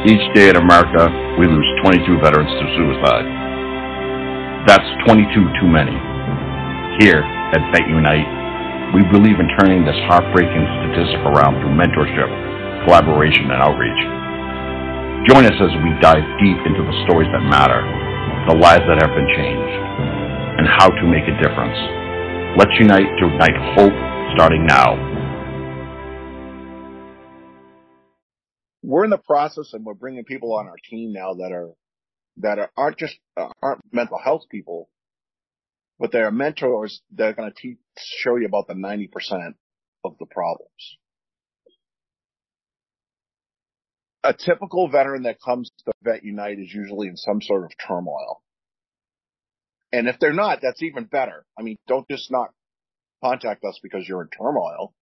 Each day in America, we lose 22 veterans to suicide. That's 22 too many. Here at Vet Unite, we believe in turning this heartbreaking statistic around through mentorship, collaboration, and outreach. Join us as we dive deep into the stories that matter, the lives that have been changed, and how to make a difference. Let's unite to ignite hope starting now. We're in the process and we're bringing people on our team now that are that are, aren't just uh, aren't mental health people, but they're mentors that are going to teach show you about the ninety percent of the problems. A typical veteran that comes to Vet Unite is usually in some sort of turmoil. And if they're not, that's even better. I mean, don't just not contact us because you're in turmoil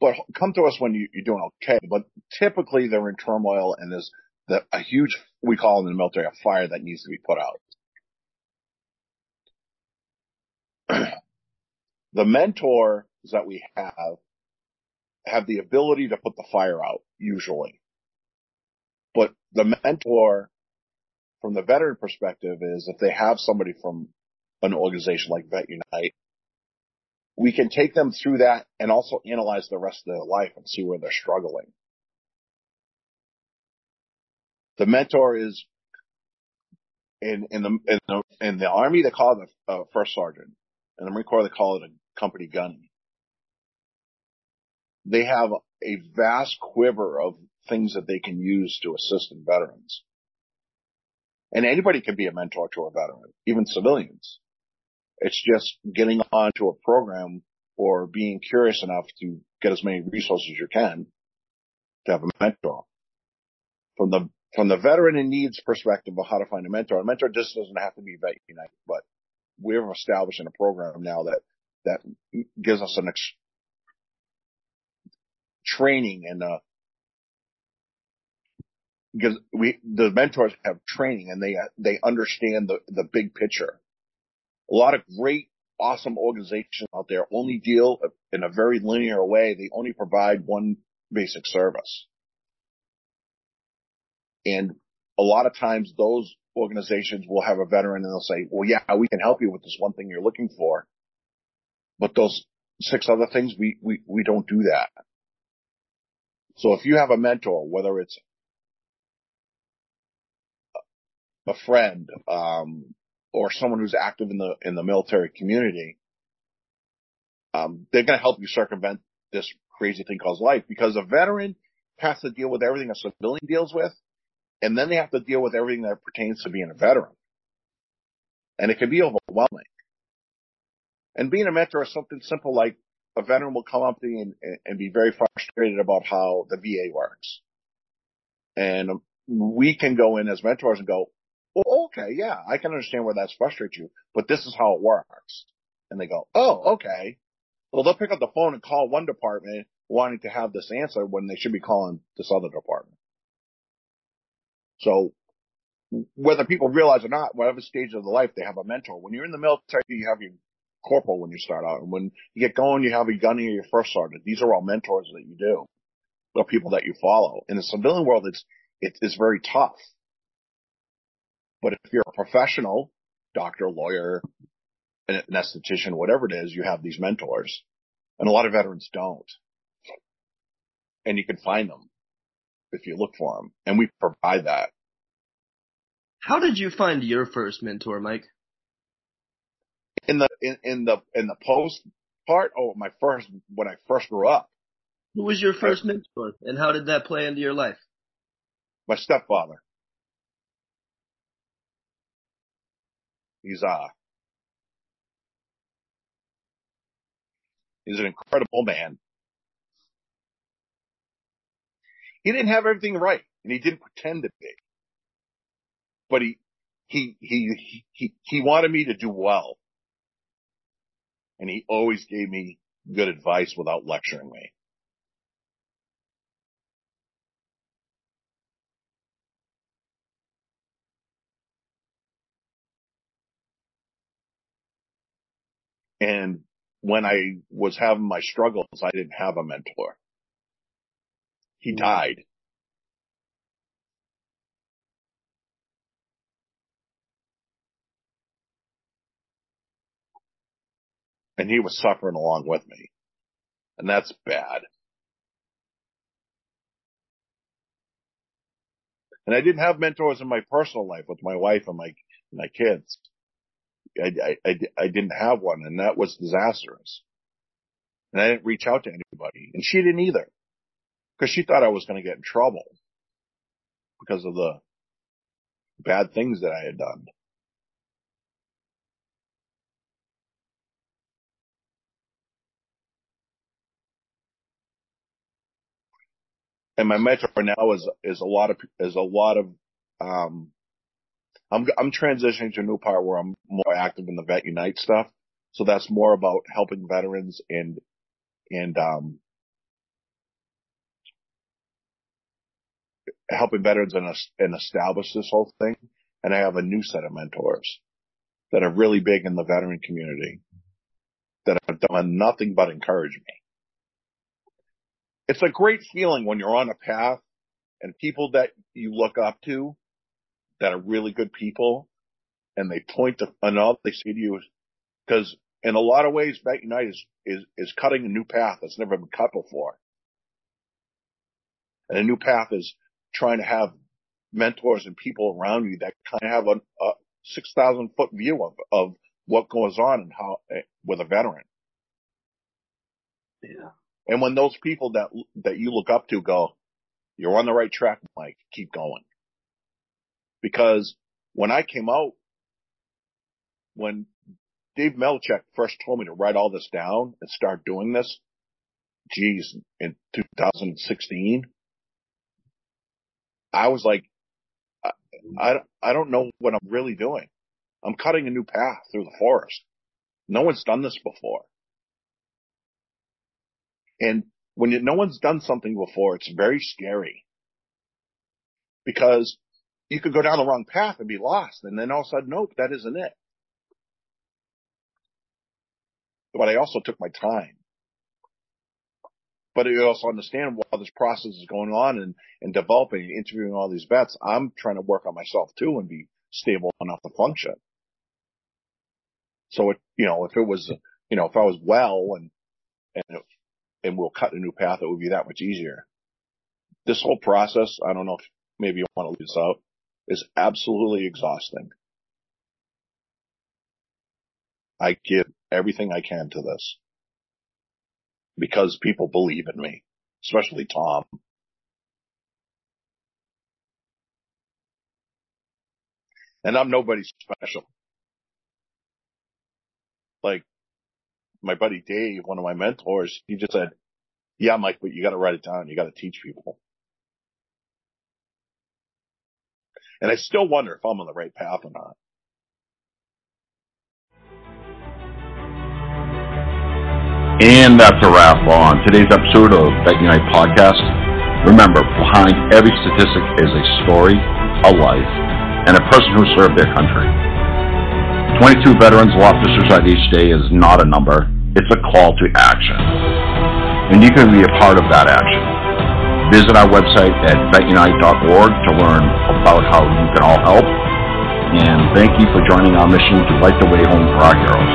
but come to us when you, are doing okay. But typically they're in turmoil and there's the, a huge, we call it in the military, a fire that needs to be put out. the mentors that we have have the ability to put the fire out usually. But the mentor from the veteran perspective is if they have somebody from an organization like Vet Unite we can take them through that and also analyze the rest of their life and see where they're struggling. The mentor is in, in the, in the, in the army, they call it a uh, first sergeant. In the Marine Corps, they call it a company gunny. They have a vast quiver of things that they can use to assist in veterans. And anybody can be a mentor to a veteran, even civilians. It's just getting onto a program or being curious enough to get as many resources as you can to have a mentor. From the from the veteran in needs perspective of how to find a mentor, a mentor just doesn't have to be Vet United, but we're establishing a program now that that gives us an ex- training and uh because we the mentors have training and they they understand the the big picture a lot of great, awesome organizations out there only deal in a very linear way. They only provide one basic service. And a lot of times those organizations will have a veteran and they'll say, well, yeah, we can help you with this one thing you're looking for. But those six other things, we, we, we don't do that. So if you have a mentor, whether it's a friend, um, or someone who's active in the in the military community, um, they're going to help you circumvent this crazy thing called life because a veteran has to deal with everything a civilian deals with, and then they have to deal with everything that pertains to being a veteran, and it can be overwhelming. And being a mentor is something simple like a veteran will come up to you and, and be very frustrated about how the VA works. And we can go in as mentors and go, well, okay, yeah, I can understand where that's frustrates you, but this is how it works. And they go, oh, okay. Well, they'll pick up the phone and call one department wanting to have this answer when they should be calling this other department. So whether people realize or not, whatever stage of the life, they have a mentor. When you're in the military, you have your corporal when you start out. And when you get going, you have a gunny or your first sergeant. These are all mentors that you do. Or people that you follow. In the civilian world, it's, it's very tough but if you're a professional, doctor, lawyer, an esthetician, whatever it is, you have these mentors. And a lot of veterans don't. And you can find them if you look for them. And we provide that. How did you find your first mentor, Mike? In the, in, in the, in the post part, oh, my first, when I first grew up. Who was your first mentor and how did that play into your life? My stepfather. He's uh he's an incredible man. He didn't have everything right and he didn't pretend to be. But he he he he he wanted me to do well. And he always gave me good advice without lecturing me. And when I was having my struggles, I didn't have a mentor. He hmm. died. And he was suffering along with me. And that's bad. And I didn't have mentors in my personal life with my wife and my, my kids. I, I, I, didn't have one and that was disastrous. And I didn't reach out to anybody and she didn't either because she thought I was going to get in trouble because of the bad things that I had done. And my mentor now is, is a lot of, is a lot of, um, I'm, I'm transitioning to a new part where I'm more active in the Vet Unite stuff. So that's more about helping veterans and, and, um, helping veterans and, and establish this whole thing. And I have a new set of mentors that are really big in the veteran community that have done nothing but encourage me. It's a great feeling when you're on a path and people that you look up to that are really good people and they point to another, they say to you, because in a lot of ways, Vet Unite is, is, is cutting a new path that's never been cut before. And a new path is trying to have mentors and people around you that kind of have a, a 6,000 foot view of, of what goes on and how, eh, with a veteran. Yeah. And when those people that, that you look up to go, you're on the right track, Mike, keep going. Because when I came out, when Dave Melchek first told me to write all this down and start doing this, geez, in 2016, I was like, I, I, I don't know what I'm really doing. I'm cutting a new path through the forest. No one's done this before. And when you, no one's done something before, it's very scary because you could go down the wrong path and be lost. And then all of a sudden, nope, that isn't it. But I also took my time but you also understand while this process is going on and, and developing and interviewing all these vets, I'm trying to work on myself too and be stable enough to function. So it, you know, if it was, you know, if I was well and, and, and we'll cut a new path, it would be that much easier. This whole process, I don't know if maybe you want to leave this out, is absolutely exhausting. I give everything I can to this because people believe in me, especially Tom. And I'm nobody special. Like my buddy Dave, one of my mentors, he just said, yeah, Mike, but you got to write it down. You got to teach people. And I still wonder if I'm on the right path or not. And that's a wrap on today's episode of Vet Unite Podcast. Remember, behind every statistic is a story, a life, and a person who served their country. 22 veterans lost to suicide each day is not a number, it's a call to action. And you can be a part of that action. Visit our website at vetunite.org to learn about how you can all help. And thank you for joining our mission to light the way home for our heroes.